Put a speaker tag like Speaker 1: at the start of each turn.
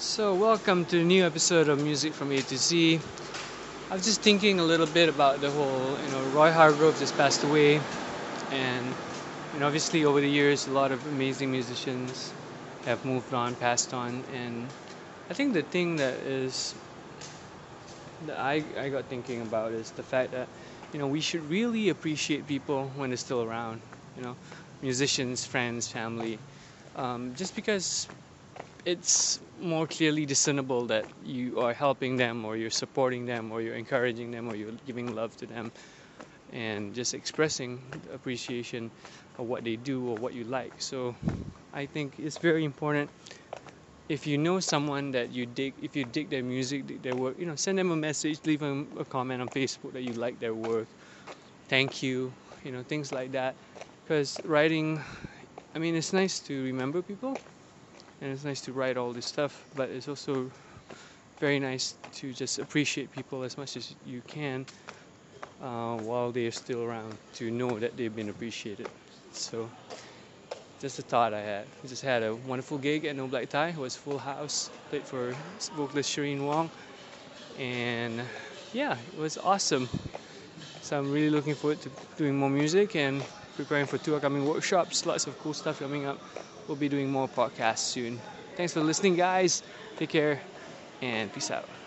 Speaker 1: So, welcome to a new episode of Music from A to Z. I was just thinking a little bit about the whole, you know, Roy Hargrove just passed away, and know, obviously over the years, a lot of amazing musicians have moved on, passed on, and I think the thing that is that I, I got thinking about is the fact that you know we should really appreciate people when they're still around. You know, musicians, friends, family, um, just because it's more clearly discernible that you are helping them or you're supporting them or you're encouraging them or you're giving love to them and just expressing appreciation of what they do or what you like. So i think it's very important. If you know someone that you dig if you dig their music dig their work you know send them a message leave them a comment on facebook that you like their work thank you you know things like that. Because writing i mean it's nice to remember people and it's nice to write all this stuff but it's also very nice to just appreciate people as much as you can uh, while they're still around to know that they've been appreciated so just a thought I had. We just had a wonderful gig at No Black Tie. It was full house. Played for vocalist Shireen Wong. And yeah, it was awesome. So I'm really looking forward to doing more music and preparing for two upcoming workshops. Lots of cool stuff coming up. We'll be doing more podcasts soon. Thanks for listening, guys. Take care and peace out.